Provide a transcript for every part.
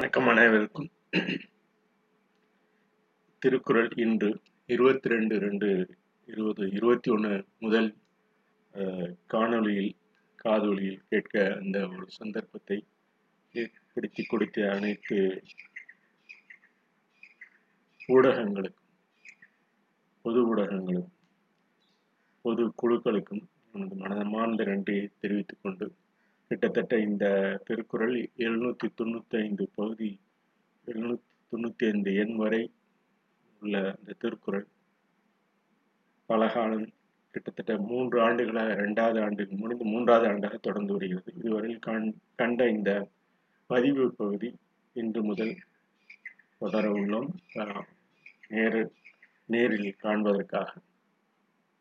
வணக்கம் அனைவருக்கும். திருக்குறள் இன்று இருபத்தி ரெண்டு ரெண்டு இருபது இருபத்தி ஒன்று முதல் காணொளியில் காதொலியில் கேட்க அந்த ஒரு சந்தர்ப்பத்தை ஏற்படுத்தி கொடுத்த அனைத்து ஊடகங்களுக்கும் பொது ஊடகங்களுக்கும் பொது குழுக்களுக்கும் எனது மனமார்ந்த நன்றியை தெரிவித்துக் கொண்டு கிட்டத்தட்ட இந்த திருக்குறள் எழுநூத்தி தொண்ணூத்தி ஐந்து பகுதி எழுநூத்தி தொண்ணூத்தி ஐந்து எண் வரை உள்ள இந்த திருக்குறள். பலகாலம் கிட்டத்தட்ட மூன்று ஆண்டுகளாக இரண்டாவது ஆண்டு முடிந்து மூன்றாவது ஆண்டாக தொடர்ந்து வருகிறது. இதுவரையில் கண் கண்ட இந்த பதிவு பகுதி இன்று முதல் தொடர உள்ளோம். நேரில் நேரில் காண்பதற்காக.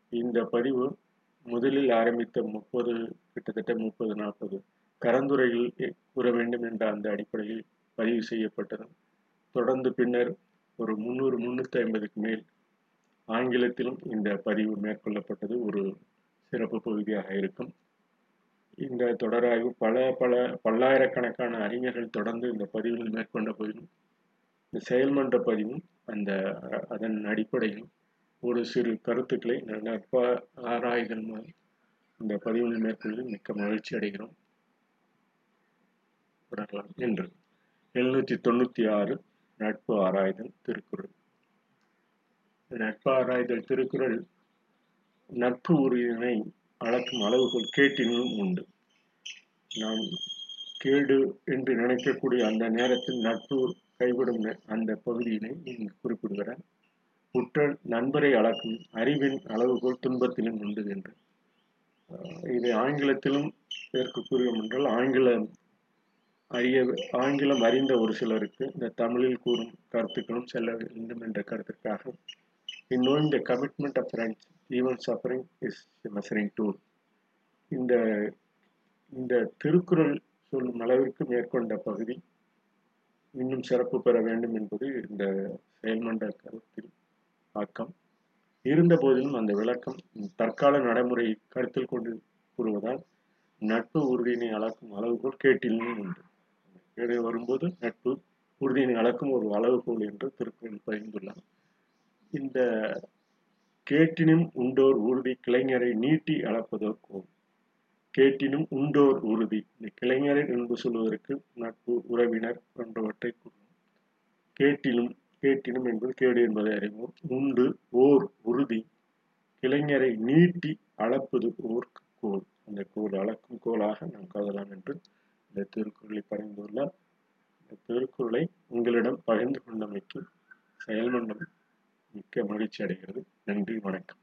இந்த பதிவு முதலில் ஆரம்பித்த முப்பது கிட்டத்தட்ட முப்பது நாற்பது கரந்துரையில் கூற வேண்டும் என்ற அந்த அடிப்படையில் பதிவு செய்யப்பட்டது. தொடர்ந்து பின்னர் ஒரு முந்நூறு முன்னூற்றி ஐம்பதுக்கு மேல் ஆங்கிலத்திலும் இந்த பதிவு மேற்கொள்ளப்பட்டது ஒரு சிறப்பு பகுதியாக இருக்கும். இந்த தொடராய்வு பல பல பல்லாயிரக்கணக்கான அறிஞர்கள் தொடர்ந்து இந்த பதிவில் மேற்கொண்ட போதிலும் இந்த செயல்மன்ற பதிவும் அந்த அதன் அடிப்படையும் ஒரு சிறு கருத்துக்களை நட்ப ஆராய்தல் மூலம் இந்த பதிவில் மேற்கொள்வதில் மிக்க மகிழ்ச்சி அடைகிறோம். தொடரலாம் என்று. எழுநூற்றி தொண்ணூற்றி ஆறு நட்பு ஆராய்தல் திருக்குறள். நட்பு ஆராய்தல் திருக்குறள் நட்பு உரிமை அளக்கும் அளவுகோல் கேட்டினும் உண்டு. நாம் கேடு என்று நினைக்கக்கூடிய அந்த நேரத்தில் நட்பு கைவிடும் அந்த பகுதியினை இங்கு குறிப்பிடுகிறார். உற்ற நண்பரை அளக்கும் அறிவின் அளவுகோல் துன்பத்திலும் உண்டு என்று. இதை இது ஆங்கிலத்திலும் ஏற்கக்கூறியோம் என்றால் ஆங்கிலம் அறிய ஆங்கிலம் அறிந்த ஒரு சிலருக்கு இந்த தமிழில் கூறும் கருத்துக்களும் செல்ல வேண்டும் என்ற கருத்திற்காக In knowing the commitment of friends, even suffering is a இந்த இந்த திருக்குறள் சொல்லும் அளவிற்கு மேற்கொண்ட பகுதி இன்னும் சிறப்பு பெற வேண்டும் என்பது இந்த செயல்மன்ற கருத்தில் ஆக்கம் இருந்த போதிலும் அந்த விளக்கம் தற்கால நடைமுறையை கருத்தில் கொண்டு கூறுவதால் நட்பு உறுதியினை அளக்கும் அளவுகோல் கேட்டிலும் உண்டு. கேடு வரும்போது நட்பு உறுதியினை அளக்கும் ஒரு அளவுகோல் என்று திருக்குறள் பகிர்ந்துள்ளார் இந்த கேட்டினும் உண்டோர் உறுதி கிளைஞரை நீட்டி அளப்பதோர் கோல். கேட்டினும் உண்டோர் உறுதி இந்த கிளைஞரை என்று சொல்வதற்கு நட்பு உறவினர் போன்றவற்றை கூறும் கேட்டிலும் கேட்டினும் என்பது கேடு என்பதை அறிவோம். உண்டு ஓர் உறுதி. இளைஞரை நீட்டி அளப்பது ஓர் கோல். அந்த கோல் அளக்கும் கோலாக நாம் கருதலாம் என்று இந்த திருக்குறளை பகிர்ந்துள்ளார் இந்த திருக்குறளை உங்களிடம் பகிர்ந்து கொண்டமைக்கு செயல்மன்றம் மிக்க மகிழ்ச்சி அடைகிறது. நன்றி வணக்கம்.